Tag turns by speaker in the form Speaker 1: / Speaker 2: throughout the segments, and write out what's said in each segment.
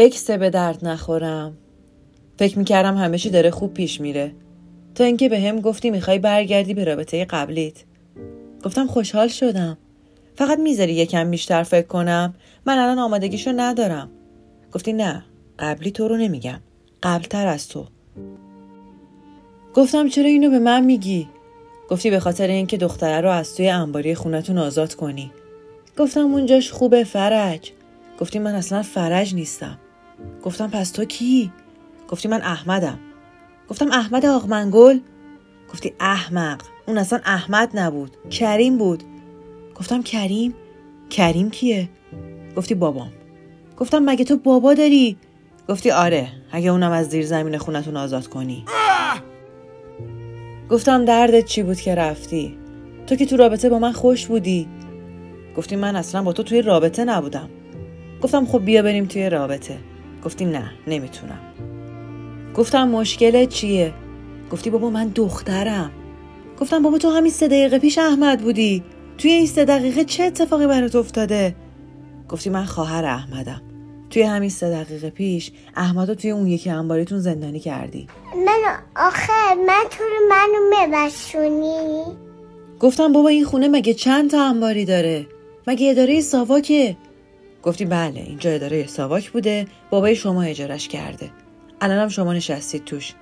Speaker 1: اکس به درد نخورم. فکر می‌کردم همه داره خوب پیش میره. تا اینکه به هم گفتی می‌خوای برگردی به رابطه قبلیت. گفتم خوشحال شدم. فقط می‌ذاری یکم بیشتر فکر کنم. من الان آمادگیشو ندارم. گفتی نه قبلی تو رو نمیگم. قبلتر از تو. گفتم چرا اینو به من میگی؟ گفتی به خاطر اینکه دختره رو از توی انباری خونتون آزاد کنی. گفتم اونجاش خوبه فرج. گفتی من اصلا فرج نیستم. گفتم پس تو کی؟ گفتی من احمدم. گفتم احمد آقمنگل. گفتی احمق. اون اصلا احمد نبود. کریم بود. گفتم کریم؟ کریم کیه؟ گفتی بابام. گفتم مگه تو بابا داری؟ گفتی آره اگه اونم از زیر زمین خونتون آزاد کنی. گفتم دردت چی بود که رفتی؟ تو که تو رابطه با من خوش بودی. گفتی من اصلا با تو توی رابطه نبودم. گفتم خب بیا بریم توی رابطه. گفتی نه نمی‌تونم. گفتم مشکلت چیه؟ گفتی بابا من دخترم. گفتم بابا تو همین سه دقیقه پیش احمد بودی. توی این سه دقیقه چه اتفاقی برات افتاده؟ گفتی من خواهر احمدم. توی همین سه دقیقه پیش احمد رو توی اون یکی انباریتون زندانی کردی.
Speaker 2: من آخه من تو رو منو مبشونی
Speaker 1: گفتم بابا این خونه مگه چند تا انباری داره؟ مگه اداره ساواکه؟ گفتی بله اینجا اداره ساواک بوده بابای شما اجارش کرده. الانم شما نشستید توش.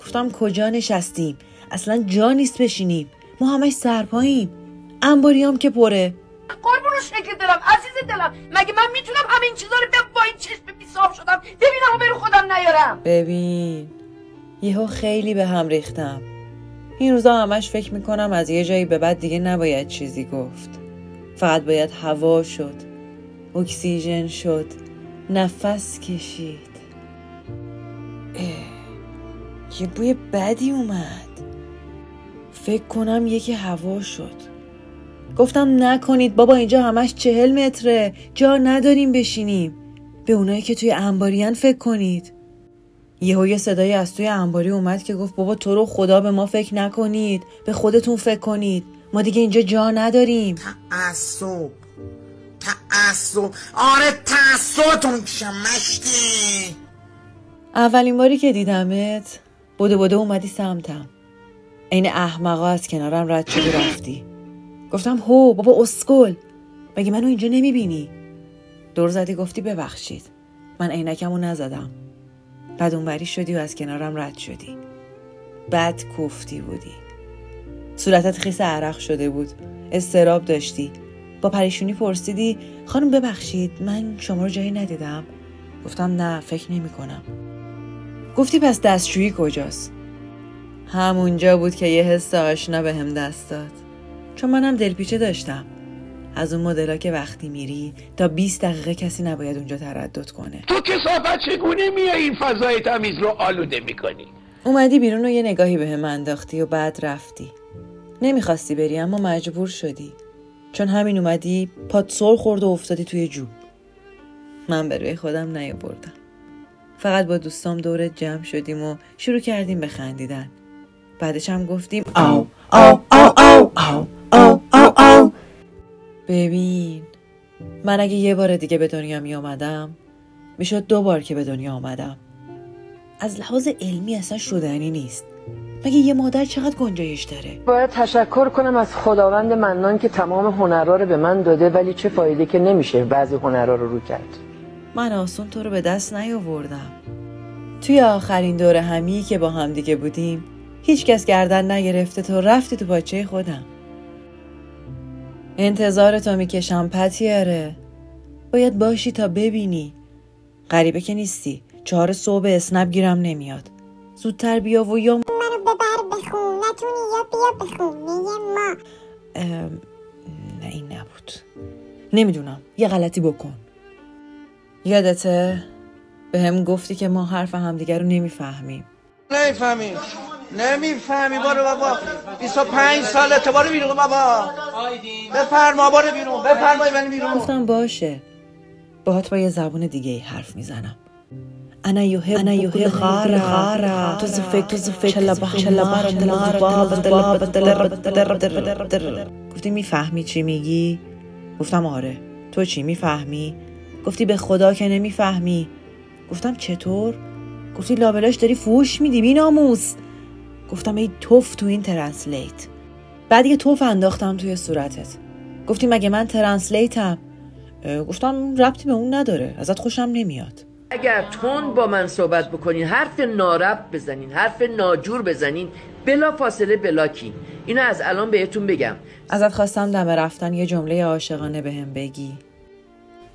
Speaker 1: گفتم کجا نشستیم؟ اصلا جا نیست بشینیم. ما همش سرپاییم. انباریام که پره.
Speaker 3: قربون شکل دلم عزیز دلم. مگه من می‌تونم همین چیزا رو به با این چشم بیصاف شدم؟ ببینم و برو خودم نیارم.
Speaker 1: ببین یهو خیلی به هم ریختم. این روزا همش فکر می‌کنم از یه جایی به بعد دیگه نباید چیزی گفت. فقط باید هوا شد. اکسیژن شد. نفس کشید. اه، یه بوی بدی اومد. فکر کنم یکی هوا شد. گفتم نکنید بابا اینجا همش چهل متره. جا نداریم بشینیم. به اونایی که توی انباریان فکر کنید. یهو یه صدایی از توی انباری اومد که گفت بابا تو رو خدا به ما فکر نکنید. به خودتون فکر کنید. ما دیگه اینجا جا نداریم.
Speaker 4: تعصب. تعصب. آره تعصبتون پیشم مشتی.
Speaker 1: اولین باری که دیدمت بوده بوده اومدی سمتم. عین احمقا از کنارم رد شدی رفتی. گفتم هو بابا اسکل. مگه منو اینجا نمی‌بینی؟ دور زدی گفتی ببخشید. من عینکمو نزدم. بعد اونوری شدی و از کنارم رد شدی. بد کوفتی بودی. صورتت خیس عرق شده بود. استراب داشتی. با پریشونی پرسیدی خانم ببخشید من شما رو جایی ندیدم. گفتم نه فکر نمی کنم گفتی پس دستشویی کجاست؟ همونجا بود که یه حس آشنا به هم دست داد. چون منم دلپیچه داشتم. از اون مدلا که وقتی میری تا 20 دقیقه کسی نباید اونجا تردد کنه.
Speaker 5: تو کسافت چگونه میای این فضای تمیز رو آلوده می‌کنی؟
Speaker 1: اومدی بیرون و یه نگاهی به هم انداختی و بعد رفتی. نمی‌خواستی بری اما مجبور شدی. چون همین اومدی پات سر خورد و افتادی توی جوب من به روی خودم نیاوردم فقط با دوستام دورت جمع شدیم و شروع کردیم به خندیدن بعدش هم گفتیم آو آو آو آو آو آو آو آو ببین من اگه یه بار دیگه به دنیا می آمدم می‌شد دو بار که به دنیا آمدم از لحاظ علمی اصلا شدنی نیست مگه یه مادر چقدر گنجایش داره؟
Speaker 6: باید تشکر کنم از خداوند منان که تمام هنرها رو به من داده ولی چه فایده که نمیشه بعضی هنرها رو رو کرد.
Speaker 1: من آسون تو رو به دست نیاوردم. توی آخرین دور همی که با هم دیگه بودیم هیچکس گردن نگرفته تو رفتی تو پاچه خودم. انتظار تو می‌کشم پتیاره. باید باشی تا ببینی. غریبه که نیستی. چهار صبح اسنپ گیرم نمیاد. زودتر بیا و یا
Speaker 2: نتونی یا بیا بخونه ما.
Speaker 1: ام، نه این نبود. نمی‌دونم. یه غلطی بکن. یادته؟ به هم گفتی که ما حرف همدیگه رو نمی‌فهمیم.
Speaker 4: نمی‌فهمی. نمی‌فهمی. برو بابا. 25 سالته. برو بیرون بابا. بفرما برو بیرون. بفرمای بنی بیرون.
Speaker 1: گفتم باشه. باهات با یه زبون دیگه ای حرف می‌زنم. خارا. خارا. تو زفک تو زفک چلا بخ چلا بخ گفتی می‌فهمی چی میگی؟ گفتم آره. تو چی می‌فهمی؟ گفتی به خدا که نمی‌فهمی. گفتم چطور؟ گفتی لابلاش داری فوش میدی بی ناموس گفتم ای توف تو این ترنسلیت. بعد یه توف انداختم توی صورتت. گفتی مگه من ترنسلیتم؟ گفتم ربطی به اون نداره. ازت خوشم نمیاد.
Speaker 6: اگر تون با من صحبت بکنین حرف نارب بزنین حرف ناجور بزنین بلا فاصله بلاکین اینو از الان بهتون بگم.
Speaker 1: ازت خواستم دم رفتن یه جمله عاشقانه بهم بگی.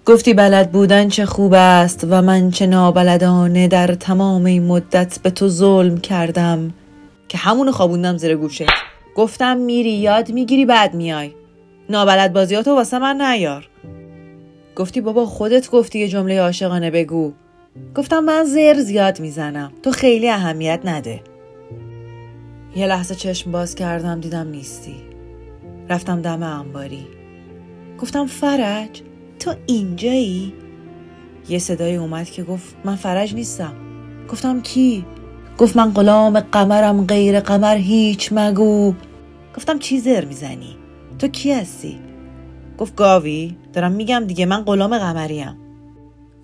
Speaker 1: گفتی بلد بودن چه خوب است و من چه نابلدانه در تمام این مدت به تو ظلم کردم که همونو خوابوندم زیر گوشت. گفتم میری یاد می‌گیری بعد میای. نابلد بازیاتو واسه من نیار. گفتی بابا خودت گفتی یه جمله عاشقانه بگو. گفتم من زر زیاد می‌زنم تو خیلی اهمیت نده یه لحظه چشم باز کردم دیدم نیستی رفتم دم انباری گفتم فرج تو اینجایی؟ یه صدای اومد که گفت من فرج نیستم گفتم کی؟ گفت من غلام قمرم غیر قمر هیچ مگو گفتم چی زر می‌زنی؟ تو کی هستی؟ گفت گاوی دارم میگم دیگه من غلام قمریم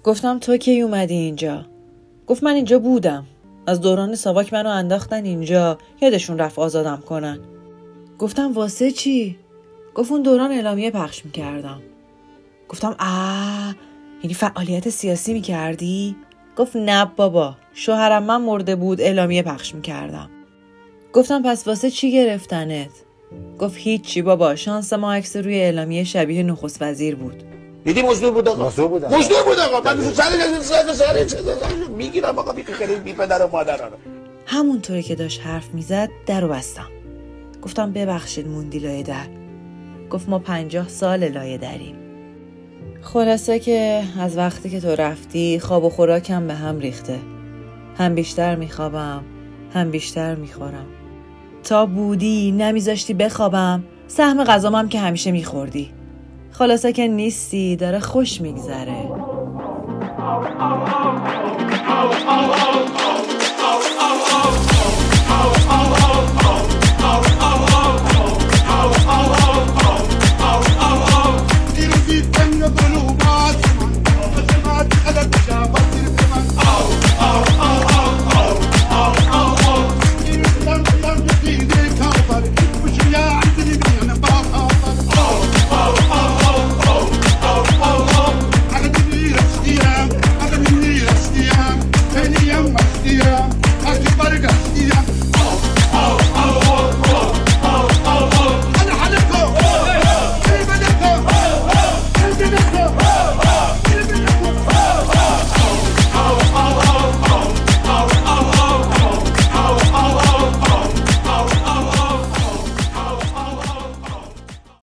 Speaker 1: گفتم تو کی اومدی اینجا؟ گفت من اینجا بودم از دوران ساواک منو انداختن اینجا یادشون رفت آزادم کنن گفتم واسه چی؟ گفت اون دوران اعلامیه پخش می‌کردم گفتم آه یعنی فعالیت سیاسی می‌کردی؟ گفت نه بابا شوهرم من مرده بود اعلامیه پخش می‌کردم گفتم پس واسه چی گرفتنت؟ گفت هیچی بابا شانس ما عکس روی اعلامیه شبیه نخست وزیر بود
Speaker 7: دیدی مزدور بود آقا؟ مزدور بود مزدور بود آقا. من سر سر سر سر می‌گیرم آقا بی خیلی بی پدر و مادر رو.
Speaker 1: همونطوری که داشت حرف می‌زد در رو بستم. گفتم ببخشید موندی لایه در گفت ما پنجاه سال لایه دریم خلاصه که از وقتی که تو رفتی خواب و خوراکم به هم ریخته. هم بیشتر میخوابم هم بیشتر می‌خورم. تا بودی نمیذاشتی بخوابم. سهم غذامم که همیشه میخوردی. خلاصه که نیستی داره خوش میگذره.